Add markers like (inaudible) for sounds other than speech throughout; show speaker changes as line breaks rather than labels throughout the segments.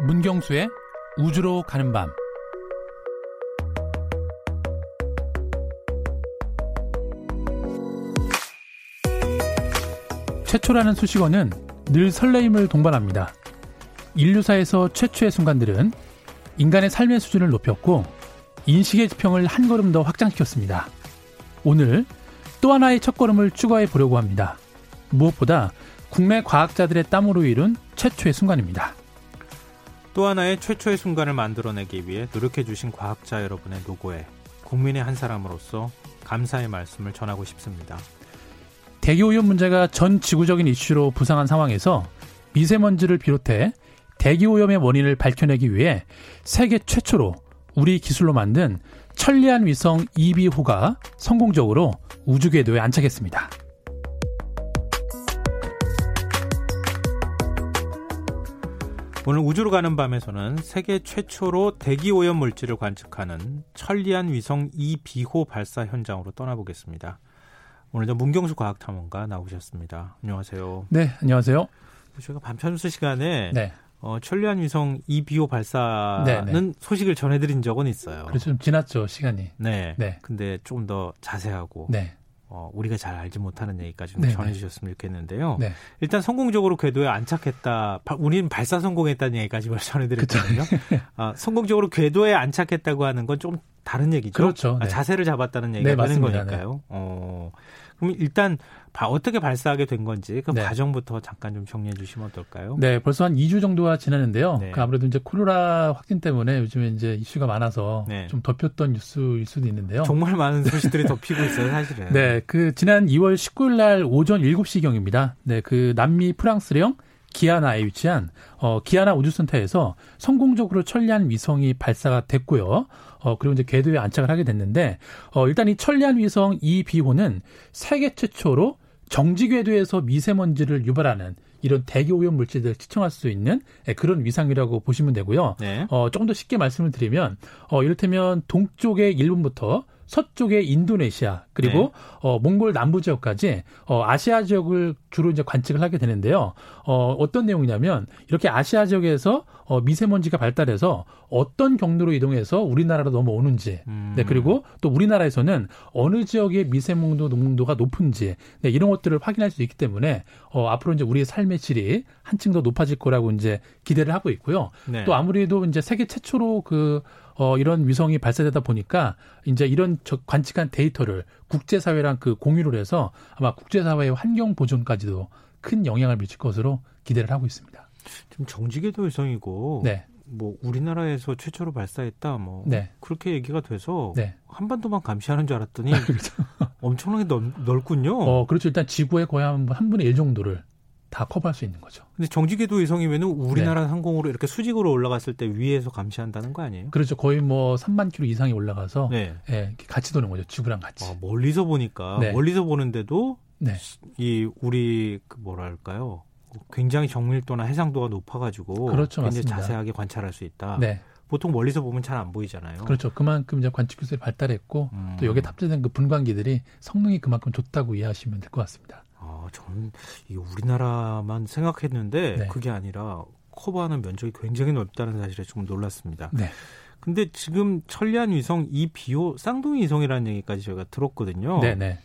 문경수의 우주로 가는 밤 최초라는 수식어는 늘 설레임을 동반합니다. 인류사에서 최초의 순간들은 인간의 삶의 수준을 높였고 인식의 지평을 한 걸음 더 확장시켰습니다. 오늘 또 하나의 첫걸음을 추가해 보려고 합니다. 무엇보다 국내 과학자들의 땀으로 이룬 최초의 순간입니다.
또 하나의 최초의 순간을 만들어내기 위해 노력해주신 과학자 여러분의 노고에 국민의 한 사람으로서 감사의 말씀을 전하고 싶습니다.
대기 오염 문제가 전 지구적인 이슈로 부상한 상황에서 미세먼지를 비롯해 대기 오염의 원인을 밝혀내기 위해 세계 최초로 우리 기술로 만든 천리안 위성 EB호가 성공적으로 우주 궤도에 안착했습니다.
오늘 우주로 가는 밤에서는 세계 최초로 대기 오염 물질을 관측하는 천리안 위성 2비호 발사 현장으로 떠나보겠습니다. 오늘도 문경수 과학탐험가 나오셨습니다. 안녕하세요.
네, 안녕하세요.
저희가 밤편수 시간에 네. 어, 천리안 위성 2비호 발사는 네네. 네. 소식을 전해드린 적은 있어요.
그렇죠. 좀 지났죠, 시간이.
네. 네. 근데 조금 더 자세하고 네. 어, 우리가 잘 알지 못하는 얘기까지 좀 전해주셨으면 좋겠는데요. 네. 일단 성공적으로 궤도에 안착했다. 우리는 발사 성공했다는 얘기까지 전해드렸거든요. 아, 성공적으로 궤도에 안착했다고 하는 건 좀 다른 얘기죠.
그렇죠.
아, 네. 자세를 잡았다는 얘기가 네, 되는 맞습니다. 거니까요. 네. 어, 그럼 일단 어떻게 발사하게 된 건지 그 네. 과정부터 잠깐 좀 정리해 주시면 어떨까요?
네, 벌써 한 2주 정도가 지났는데요. 네. 그 아무래도 이제 코로나 확진 때문에 요즘에 이제 이슈가 많아서 네. 좀 덮였던 뉴스일 수도 있는데요.
정말 많은 소식들이 덮이고 있어요, 사실은. (laughs)
네, 그 지난 2월 19일 날 오전 7시경입니다. 네, 그 남미 프랑스령 기아나에 위치한 어, 기아나 우주센터에서 성공적으로 천리안 위성이 발사가 됐고요. 어, 그리고 이제 궤도에 안착을 하게 됐는데 어, 일단 이 천리안 위성 이 비호는 세계 최초로 정지 궤도에서 미세먼지를 유발하는 이런 대기 오염 물질들을 측정할 수 있는 예, 그런 위상이라고 보시면 되고요. 네. 어, 조금 더 쉽게 말씀을 드리면 어, 이를테면 동쪽의 일본부터 서쪽의 인도네시아 그리고 네. 어 몽골 남부 지역까지 어 아시아 지역을 주로 이제 관측을 하게 되는데요. 어 어떤 내용이냐면 이렇게 아시아 지역에서 어 미세먼지가 발달해서 어떤 경로로 이동해서 우리나라로 넘어오는지 음. 네 그리고 또 우리나라에서는 어느 지역의 미세먼도 농도가 높은지 네 이런 것들을 확인할 수 있기 때문에 어 앞으로 이제 우리의 삶의 질이 한층 더 높아질 거라고 이제 기대를 하고 있고요. 네. 또 아무래도 이제 세계 최초로 그 어, 이런 위성이 발사되다 보니까 이제 이런 관측한 데이터를 국제사회랑 그 공유를 해서 아마 국제사회의 환경 보존까지도 큰 영향을 미칠 것으로 기대를 하고 있습니다.
지금 정지궤도 위성이고 네. 뭐 우리나라에서 최초로 발사했다 뭐 네. 그렇게 얘기가 돼서 네. 한반도만 감시하는 줄 알았더니 (laughs) 그렇죠. 엄청나게 넓, 넓군요.
어 그렇죠. 일단 지구의 거의 한, 한 분의 1 정도를 다 커버할 수 있는 거죠.
근데 정지궤도 위성이면 우리나라 네. 항공으로 이렇게 수직으로 올라갔을 때 위에서 감시한다는 거 아니에요?
그렇죠. 거의 뭐 3만 킬로 이상이 올라가서 네. 네 같이 도는 거죠. 지구랑 같이. 아,
멀리서 보니까 네. 멀리서 보는데도 네. 이 우리 그 뭐랄까요? 굉장히 정밀도나 해상도가 높아가지고
그렇죠,
굉장히
맞습니다.
자세하게 관찰할 수 있다. 네. 보통 멀리서 보면 잘 안 보이잖아요.
그렇죠. 그만큼 이제 관측 기술이 발달했고 음. 또 여기에 탑재된 그 분광기들이 성능이 그만큼 좋다고 이해하시면 될 것 같습니다.
아, 저는 이 우리나라만 생각했는데 네. 그게 아니라 커버하는 면적이 굉장히 넓다는 사실에 좀 놀랐습니다. 네. 근데 지금 천리안 위성 이 비호 쌍둥이 위성이라는 얘기까지 저희가 들었거든요. 네, 네.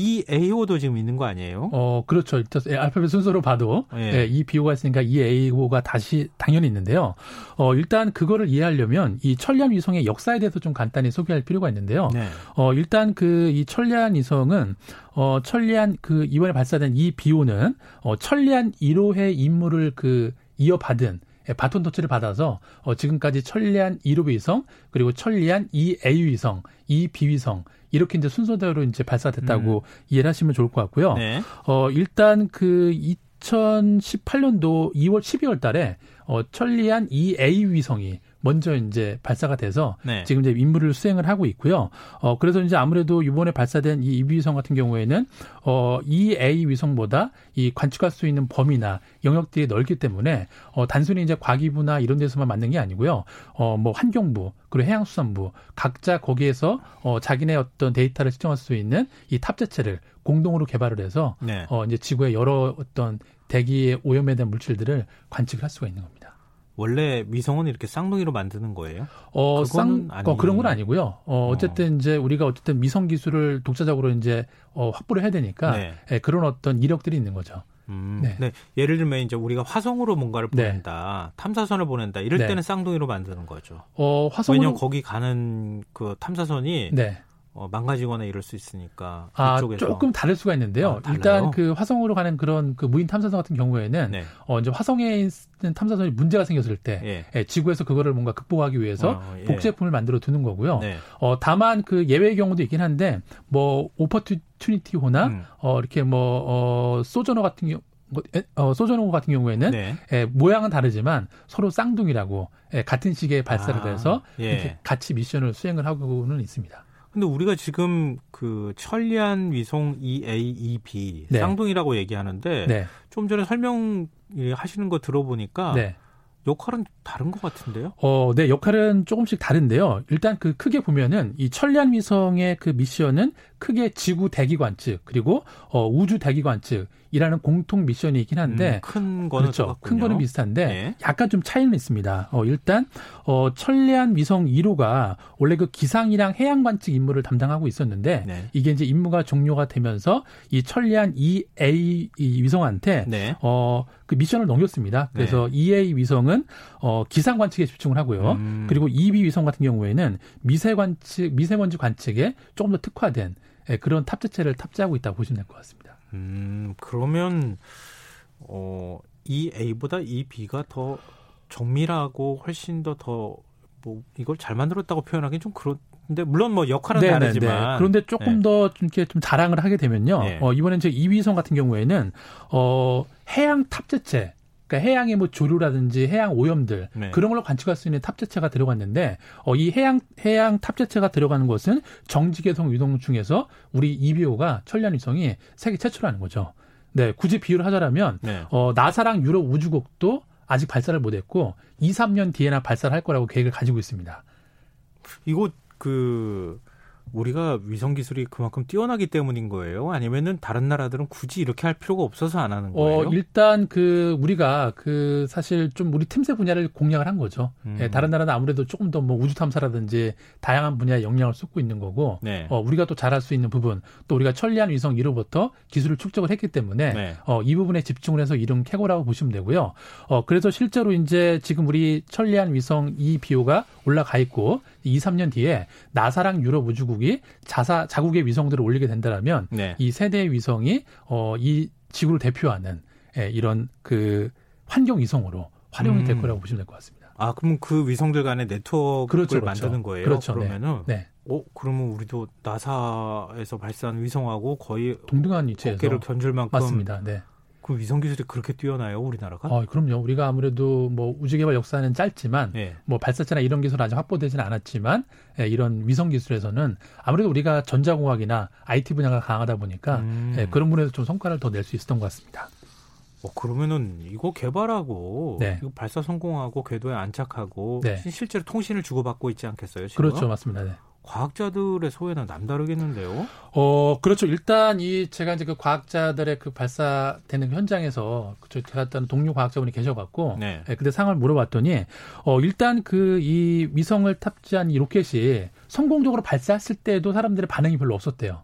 이 AO도 지금 있는 거 아니에요?
어, 그렇죠. 일단 알파벳 순서로 봐도 예. 예, 이 BO가 있으니까 이 AO가 다시 당연히 있는데요. 어, 일단 그거를 이해하려면 이 천리안 위성의 역사에 대해서 좀 간단히 소개할 필요가 있는데요. 네. 어, 일단 그 이 천리안 위성은 어, 천리안 그 이번에 발사된 이 BO는 어, 천리안 1호의 임무를 그 이어받은 예, 바톤 터치를 받아서 어, 지금까지 천리안 1호 위성 그리고 천리안 2A 위성, 2B 위성 이렇게 이제 순서대로 이제 발사됐다고 음. 이해를 하시면 좋을 것 같고요. 네. 어, 일단 그 2018년도 2월 12월 달에 어, 천리안 2A 위성이 먼저 이제 발사가 돼서 네. 지금 이제 임무를 수행을 하고 있고요. 어 그래서 이제 아무래도 이번에 발사된 이 위성 같은 경우에는 어 EA 위성보다 이 관측할 수 있는 범위나 영역들이 넓기 때문에 어 단순히 이제 과기부나 이런 데서만 만든 게 아니고요. 어뭐 환경부 그리고 해양수산부 각자 거기에서 어 자기네 어떤 데이터를 측정할 수 있는 이 탑재체를 공동으로 개발을 해서 네. 어 이제 지구의 여러 어떤 대기의 오염에 대한 물질들을 관측을 할 수가 있는 겁니다.
원래 위성은 이렇게 쌍둥이로 만드는 거예요?
어, 쌍, 어, 그런 건 아니고요. 어, 어쨌든 어. 이제 우리가 어쨌든 위성 기술을 독자적으로 이제 어, 확보를 해야 되니까 네. 예, 그런 어떤 이력들이 있는 거죠.
음, 네. 네. 예를 들면 이제 우리가 화성으로 뭔가를 네. 보낸다, 네. 탐사선을 보낸다 이럴 네. 때는 쌍둥이로 만드는 거죠. 어, 화성으로 왜냐면 거기 가는 그 탐사선이 네. 어, 망가지거나 이럴 수 있으니까
아, 조금 다를 수가 있는데요. 아, 일단 그 화성으로 가는 그런 그 무인 탐사선 같은 경우에는 네. 어, 이제 화성에 있는 탐사선이 문제가 생겼을 때 예. 예, 지구에서 그거를 뭔가 극복하기 위해서 어, 예. 복제품을 만들어 두는 거고요. 네. 어, 다만 그 예외의 경우도 있긴 한데 뭐 오퍼튜니티호나 음. 어, 이렇게 뭐 어, 소저너 같은 경우 뭐, 어, 소저노 같은 경우에는 네. 예, 모양은 다르지만 서로 쌍둥이라고 예, 같은 시기에 발사를 아, 해서 예. 같이 미션을 수행을 하고는 있습니다.
근데 우리가 지금 그 천리안 위성 EA-EB 네. 쌍둥이라고 얘기하는데 네. 좀 전에 설명하시는 거 들어보니까 네. 역할은 다른 것 같은데요?
어, 네, 역할은 조금씩 다른데요. 일단 그 크게 보면은 이 천리안 위성의 그 미션은 크게 지구 대기 관 측 그리고 어, 우주 대기 관 측이라는 공통 미션이 있긴 한데 음,
큰 거는
그렇죠. 큰 거는 비슷한데 네. 약간 좀 차이는 있습니다. 어, 일단 어, 천리안 위성 1호가 원래 그 기상이랑 해양 관측 임무를 담당하고 있었는데 네. 이게 이제 임무가 종료가 되면서 이 천리안 EA 위성한테 네. 어, 그 미션을 넘겼습니다. 그래서 네. EA 위성은 어, 기상 관측에 집중을 하고요. 음. 그리고 EB 위성 같은 경우에는 미세 관측, 미세먼지 관측에 조금 더 특화된 예, 그런 탑재체를 탑재하고 있다고 보시면 될 것 같습니다.
음, 그러면 어, 이 A보다 이 B가 더 정밀하고 훨씬 더 더 뭐 이걸 잘 만들었다고 표현하기는 좀 그런 근데 물론 뭐 역할은 네네네. 다르지만
그런데 조금 네. 더 이렇게 좀 자랑을 하게 되면요. 네. 어, 이번엔 제 이위성 같은 경우에는 어 해양 탑재체 그러니까 해양의 뭐 조류라든지 해양 오염들 네. 그런 걸로 관측할 수 있는 탑재체가 들어갔는데 어, 이 해양 해양 탑재체가 들어가는 것은 정지계성 위성 중에서 우리 이비오가 천리안 위성이 세계 최초라는 거죠. 네, 굳이 비유를 하자라면 네. 어, 나사랑 유럽 우주국도 아직 발사를 못했고 2, 3년 뒤에나 발사를 할 거라고 계획을 가지고 있습니다.
이거 그 우리가 위성 기술이 그만큼 뛰어나기 때문인 거예요? 아니면은 다른 나라들은 굳이 이렇게 할 필요가 없어서 안 하는 거예요?
어, 일단 그 우리가 그 사실 좀 우리 틈새 분야를 공략을 한 거죠. 음. 예, 다른 나라는 아무래도 조금 더 뭐 우주 탐사라든지 다양한 분야에 역량을 쏟고 있는 거고, 네. 어, 우리가 또 잘할 수 있는 부분, 또 우리가 천리안 위성 1호부터 기술을 축적을 했기 때문에 네. 어, 이 부분에 집중을 해서 이룬 캐고라고 보시면 되고요. 어, 그래서 실제로 이제 지금 우리 천리안 위성 2 비호가 올라가 있고 2, 3년 뒤에 나사랑 유럽 우주국 이 자사 자국의 위성들을 올리게 된다면 네. 이 세대의 위성이 어, 이 지구를 대표하는 예, 이런 그 환경 위성으로 활용이 될 음. 거라고 보시면 될 것 같습니다.
아, 그럼 그 위성들 간의 네트워크를 그렇죠, 그렇죠. 만드는 거예요?
그렇죠.
그러면은 네. 네. 어, 그러면 우리도 나사에서 발사한 위성하고 거의
동등한 위치에서
어깨를 견줄 만큼
맞습니다. 네.
그 위성 기술이 그렇게 뛰어나요, 우리나라가?
어, 그럼요. 우리가 아무래도 뭐 우주 개발 역사는 짧지만 예. 뭐 발사체나 이런 기술 아직 확보되지는 않았지만 예, 이런 위성 기술에서는 아무래도 우리가 전자공학이나 IT 분야가 강하다 보니까 음. 예, 그런 분에서 좀 성과를 더 낼 수 있었던 것 같습니다.
어, 그러면은 이거 개발하고 네. 이거 발사 성공하고 궤도에 안착하고 네. 실제로 통신을 주고받고 있지 않겠어요? 지금?
그렇죠, 맞습니다. 네.
과학자들의 소외는 남다르겠는데요?
어, 그렇죠. 일단 이 제가 이제 그 과학자들의 그 발사되는 현장에서 그 제가 갔던 동료 과학자분이 계셔갖고, 네. 네, 근데 상황을 물어봤더니, 어, 일단 그 이 위성을 탑재한 이 로켓이 성공적으로 발사했을 때도 사람들의 반응이 별로 없었대요.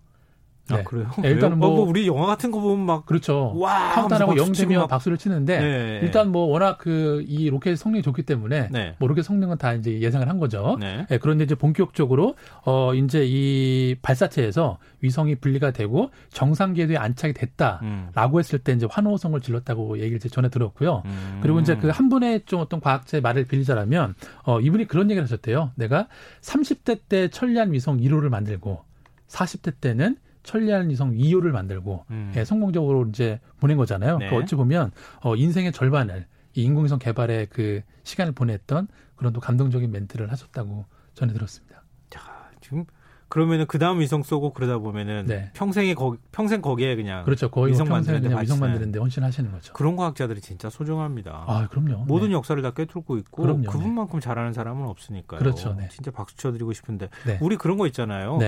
아, 네. 아 그래요? 네, 일단은 뭐, 뭐, 우리 영화 같은 거 보면 막
그렇죠. 와 카운트하고 영 세면 막... 박수를 치는데 네. 일단 뭐 워낙 그 이 로켓 성능이 좋기 때문에 네. 뭐 로켓 성능은 다 이제 예상을 한 거죠. 네. 네. 그런데 이제 본격적으로 어 이제 이 발사체에서 위성이 분리가 되고 정상 궤도에 안착이 됐다라고 음. 했을 때 이제 환호성을 질렀다고 얘기를 이제 전해 들었고요. 음. 그리고 이제 그 한 분의 좀 어떤 과학자의 말을 빌리자라면 어 이분이 그런 얘기를 하셨대요. 내가 30대 때 천리안 위성 1호를 만들고 40대 때는 천리안 위성 2호를 만들고 음. 예, 성공적으로 이제 보낸 거잖아요. 네. 그 어찌 보면 어, 인생의 절반을 이 인공위성 개발에 그 시간을 보냈던 그런 또 감동적인 멘트를 하셨다고 전해 들었습니다.
자, 지금 그러면은 그 다음 위성 쏘고 그러다 보면은 네. 평생에 거 평생 거기에 그냥
그렇죠 거의 위성 만드는데 위성 만드는데 헌신하시는 거죠.
그런 과학자들이 진짜 소중합니다.
아 그럼요.
모든 네. 역사를 다 꿰뚫고 있고 그럼요. 그분만큼 잘하는 사람은 없으니까요.
그렇죠. 네.
진짜 박수 쳐드리고 싶은데 네. 우리 그런 거 있잖아요.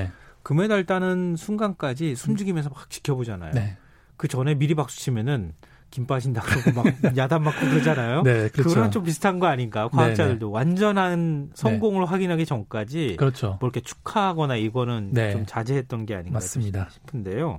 네. 금메달 따는 순간까지 숨죽이면서 막 지켜보잖아요. 네. 그 전에 미리 박수 치면은 김 빠진다 그러고 막 (laughs) 야단 맞고 그러잖아요. 네, 그렇죠. 그거랑 좀 비슷한 거 아닌가? 과학자들도 네네. 완전한 성공을 네. 확인하기 전까지 그렇죠. 뭐 이렇게 축하하거나 이거는 네. 좀 자제했던 게 아닌가 맞습니다. 싶은데요.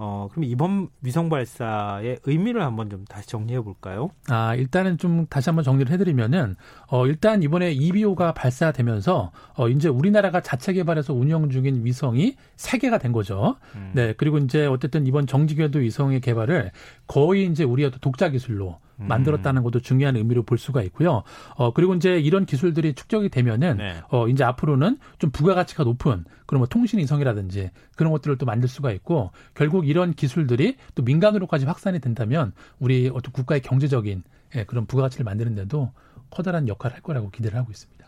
어, 그럼 이번 위성 발사의 의미를 한번 좀 다시 정리해 볼까요?
아, 일단은 좀 다시 한번 정리를 해드리면은, 어, 일단 이번에 EBO가 발사되면서, 어, 이제 우리나라가 자체 개발해서 운영 중인 위성이 세개가된 거죠. 음. 네. 그리고 이제 어쨌든 이번 정지궤도 위성의 개발을 거의 이제 우리가 독자 기술로 음. 만들었다는 것도 중요한 의미로 볼 수가 있고요. 어 그리고 이제 이런 기술들이 축적이 되면은 네. 어 이제 앞으로는 좀 부가가치가 높은 그런 뭐 통신 이성이라든지 그런 것들을 또 만들 수가 있고 결국 이런 기술들이 또 민간으로까지 확산이 된다면 우리 어떤 국가의 경제적인 예, 그런 부가가치를 만드는데도 커다란 역할을 할 거라고 기대를 하고 있습니다.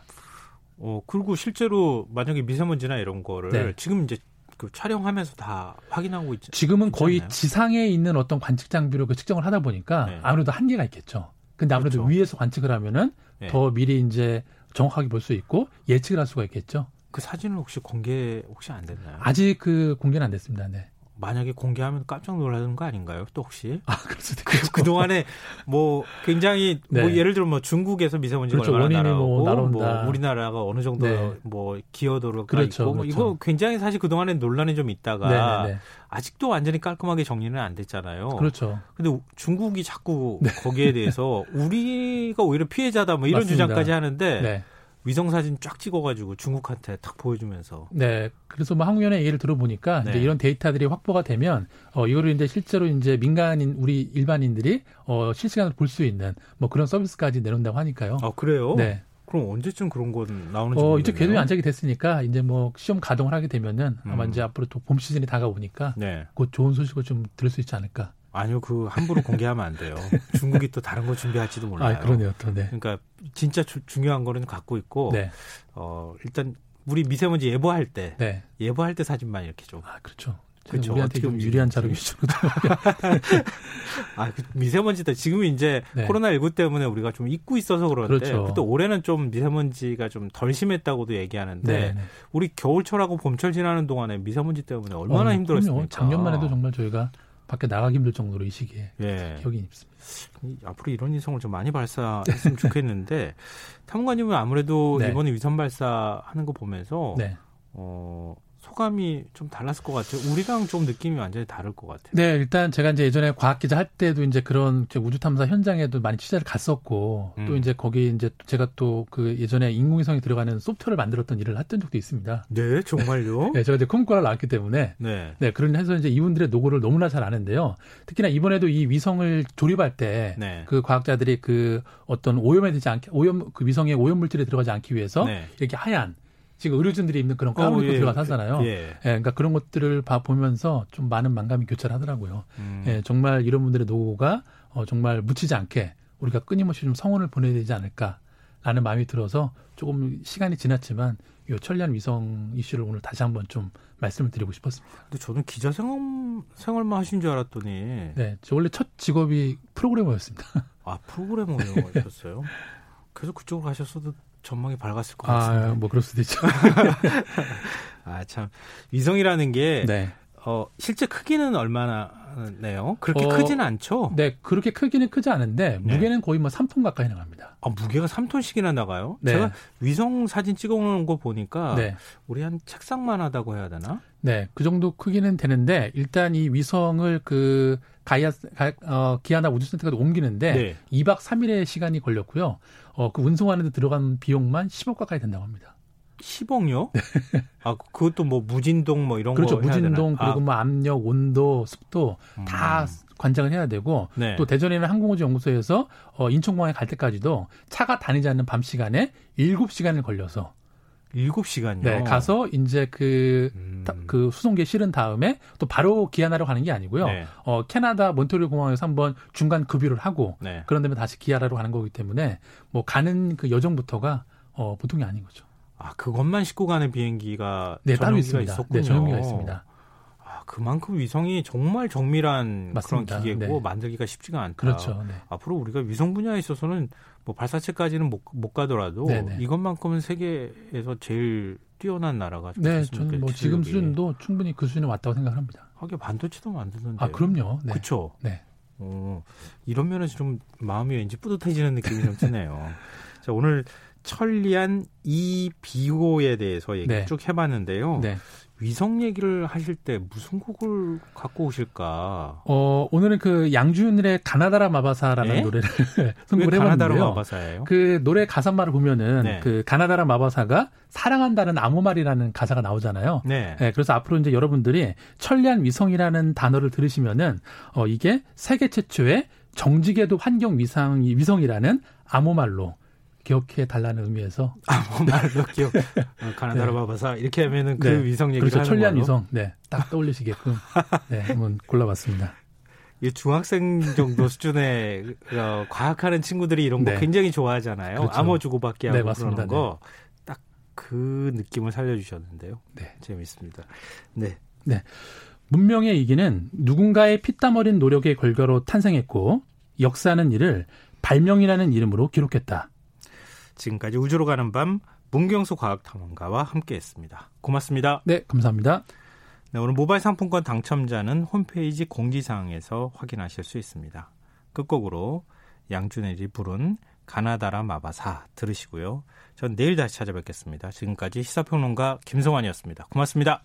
어, 그리고 실제로 만약에 미세먼지나 이런 거를 네. 지금 이제 그 촬영하면서 다 확인하고 있죠.
지금은 거의 지상에 있는 어떤 관측 장비로 그 측정을 하다 보니까 네. 아무래도 한계가 있겠죠. 근데 아무래도 그렇죠. 위에서 관측을 하면은 네. 더 미리 이제 정확하게 볼 수 있고 예측을 할 수가 있겠죠.
그 사진은 혹시 공개 혹시 안 됐나요?
아직 그 공개는 안 됐습니다. 네.
만약에 공개하면 깜짝 놀라는 거 아닌가요? 또 혹시?
아, 그럴 수도
있겠죠. 그, 동안에 뭐 굉장히 뭐 네. 뭐 예를 들어 뭐 중국에서 미세먼지가 그렇죠. 얼마나 날아오고 뭐, 뭐, 우리나라가 어느 정도 네. 뭐 기여도가 그렇죠. 있고 뭐 그렇죠. 이거 굉장히 사실 그 동안에 논란이 좀 있다가 네네네. 네, 네. 아직도 완전히 깔끔하게 정리는 안 됐잖아요.
그렇죠.
근데 중국이 자꾸 네. 거기에 대해서 우리가 오히려 피해자다 뭐 이런 맞습니다. 주장까지 하는데 네. 위성 사진 쫙 찍어가지고 중국한테 탁 보여주면서.
네. 그래서 뭐 한국연의 얘기를 들어보니까 네. 이제 이런 데이터들이 확보가 되면 어 이거를 이제 실제로 이제 민간인 우리 일반인들이 어 실시간으로 볼 수 있는 뭐 그런 서비스까지 내놓는다고 하니까요.
아 그래요? 네. 그럼 언제쯤 그런 건 나오는지 어,
이제 궤도에 안착이 됐으니까 이제 뭐 시험 가동을 하게 되면은 아마 음. 이제 앞으로 또 봄 시즌이 다가오니까 네. 곧 좋은 소식을 좀 들을 수 있지 않을까.
아니요, 그 함부로 공개하면 안 돼요. (laughs) 중국이 또 다른 거 준비할지도 몰라요.
아, 그러네요, 또 네.
그러니까 진짜 주, 중요한 거는 갖고 있고, 네. 어 일단 우리 미세먼지 예보할 때, 네. 예보할 때 사진만 이렇게 좀.
아, 그렇죠. 그렇죠. 우리한테 좀 유리한 자료 위주로. (laughs) (laughs)
아, 그 미세먼지도 지금 이제 네. 코로나19 때문에 우리가 좀 잊고 있어서 그런데 그렇죠. 또 올해는 좀 미세먼지가 좀 덜 심했다고도 얘기하는데 네, 네. 우리 겨울철하고 봄철 지나는 동안에 미세먼지 때문에 얼마나 어, 힘들었습니까?
작년만 해도 정말 저희가 밖에 나가기 힘들 정도로 이 시기에 예. 기억이 있습니다.
앞으로 이런 위성을 좀 많이 발사했으면 좋겠는데 (laughs) 탐관님은 아무래도 네. 이번에 위성 발사하는 거 보면서 네. 어, 소감이 좀 달랐을 것 같아요. 우리랑 좀 느낌이 완전히 다를 것 같아요.
네, 일단 제가 이제 예전에 과학 기자 할 때도 이제 그런 우주 탐사 현장에도 많이 취재를 갔었고 음. 또 이제 거기 이제 제가 또 그 예전에 인공위성이 들어가는 소프트웨어를 만들었던 일을 했던 적도 있습니다.
네, 정말요? (laughs)
네, 제가 이제 컴과를 나왔기 때문에 네, 네 그런 해서 이제 이분들의 노고를 너무나 잘 아는데요. 특히나 이번에도 이 위성을 조립할 때그 네. 그 과학자들이 그 어떤 오염이 되지 않게 오염 그 위성에 오염 물질이 들어가지 않기 위해서 네. 이렇게 하얀 지금 의료진들이 입는 그런 가운 어, 예. 들어가서 하잖아요. 예. 예. 그러니까 그런 것들을 봐 보면서 좀 많은 만감이 교차를 하더라고요. 음. 예, 정말 이런 분들의 노고가 어, 정말 묻히지 않게 우리가 끊임없이 좀 성원을 보내야 되지 않을까라는 마음이 들어서 조금 시간이 지났지만 이 천리안 위성 이슈를 오늘 다시 한번 좀 말씀을 드리고 싶었습니다.
근데 저는 기자 생활, 생활만 하신 줄 알았더니.
네, 저 원래 첫 직업이 프로그래머였습니다.
아, 프로그래머였어요? (laughs) 그래서 그쪽으로 가셨어도 전망이 밝았을 것 같습니다.
아, 뭐 그럴 수도 있죠. (laughs)
아, 참 위성이라는 게 네. 어, 실제 크기는 얼마나 네요? 그렇게 어, 크지는 않죠?
네, 그렇게 크기는 크지 않은데 네. 무게는 거의 뭐 3톤 가까이 나갑니다.
아, 무게가 3톤씩이나 나가요? 네. 제가 위성 사진 찍어 놓은 거 보니까 네. 우리 한 책상만 하다고 해야 되나?
네, 그 정도 크기는 되는데 일단 이 위성을 그 가이아 어, 기아나 우주센터가 옮기는데 네. 2박 3일의 시간이 걸렸고요. 어, 그 운송하는 데 들어간 비용만 10억 가까이 된다고 합니다.
10억요? (laughs) 아, 그것도 뭐 무진동 뭐 이런
그렇죠.
거
무진동 그리고 아. 뭐 압력, 온도, 습도 음. 다 관장을 해야 되고 네. 또 대전에는 항공우주 연구소에서 어 인천공항에 갈 때까지도 차가 다니지 않는 밤 시간에 7시간을 걸려서
7시간요?
네, 가서 이제 그, 음. 그 수송기에 실은 다음에 또 바로 기아나로 가는 게 아니고요. 네. 어, 캐나다 몬트리올 공항에서 한번 중간 급유를 하고 네. 그런 다음에 다시 기아나로 가는 거기 때문에 뭐 가는 그 여정부터가 어, 보통이 아닌 거죠.
아, 그것만 싣고 가는 비행기가
네, 따로 있습니다. 있었군요. 네, 전용기가 있습니다.
아, 그만큼 위성이 정말 정밀한 맞습니다. 그런 기계고 네. 만들기가 쉽지가 않다.
그렇죠. 네.
앞으로 우리가 위성 분야에 있어서는 뭐 발사체까지는 못, 못 가더라도 네네. 네. 이것만큼은 세계에서 제일 뛰어난 나라가
네, 저는 뭐 지금 수준도 충분히 그 수준에 왔다고 생각합니다.
하게 반도체도 만드는데.
아, 그럼요.
네. 그렇죠. 네. 어, 이런 면에서 좀 마음이 왠지 뿌듯해지는 느낌이 좀 드네요. (laughs) 자, 오늘 천리안 이 비호에 대해서 얘기 네. 쭉 해봤는데요. 네. 위성 얘기를 하실 때 무슨 곡을 갖고 오실까?
어, 오늘은 그 양준일의 가나다라 마바사라는 네? 노래를 (laughs) 선곡을 해봤는데요.
마바사예요?
그 노래 가사말을 보면은 네. 그 가나다라 마바사가 사랑한다는 아무 말이라는 가사가 나오잖아요. 네. 네. 그래서 앞으로 이제 여러분들이 천리안 위성이라는 단어를 들으시면은 어, 이게 세계 최초의 정지궤도 환경 위상 위성이라는 암호 말로 기억해 달라는 의미에서
아무 말로 기억 어, 가나다라 바바사 네. 이렇게 하면은 그 네. 위성 얘기를
그렇죠 천리안. 위성 네딱 떠올리시게끔 네 한번 골라봤습니다.
이 중학생 정도 수준의 어, 과학하는 친구들이 이런 거 네. 굉장히 좋아하잖아요. 그렇죠. 암호 주고받기 하고 네, 맞습니다. 그러는 거. 딱 그 느낌을 살려주셨는데요. 네. 재밌습니다. 네.
네. 문명의 이기는 누군가의 피땀 어린 노력의 결과로 탄생했고 역사는 이를 발명이라는 이름으로 기록했다.
지금까지 우주로 가는 밤 문경수 과학탐험가와 함께했습니다. 고맙습니다.
네, 감사합니다.
네, 오늘 모바일 상품권 당첨자는 홈페이지 공지사항에서 확인하실 수 있습니다. 끝곡으로 양준일이 부른 가나다라 마바사 들으시고요. 전 내일 다시 찾아뵙겠습니다. 지금까지 시사평론가 김성환이었습니다. 고맙습니다.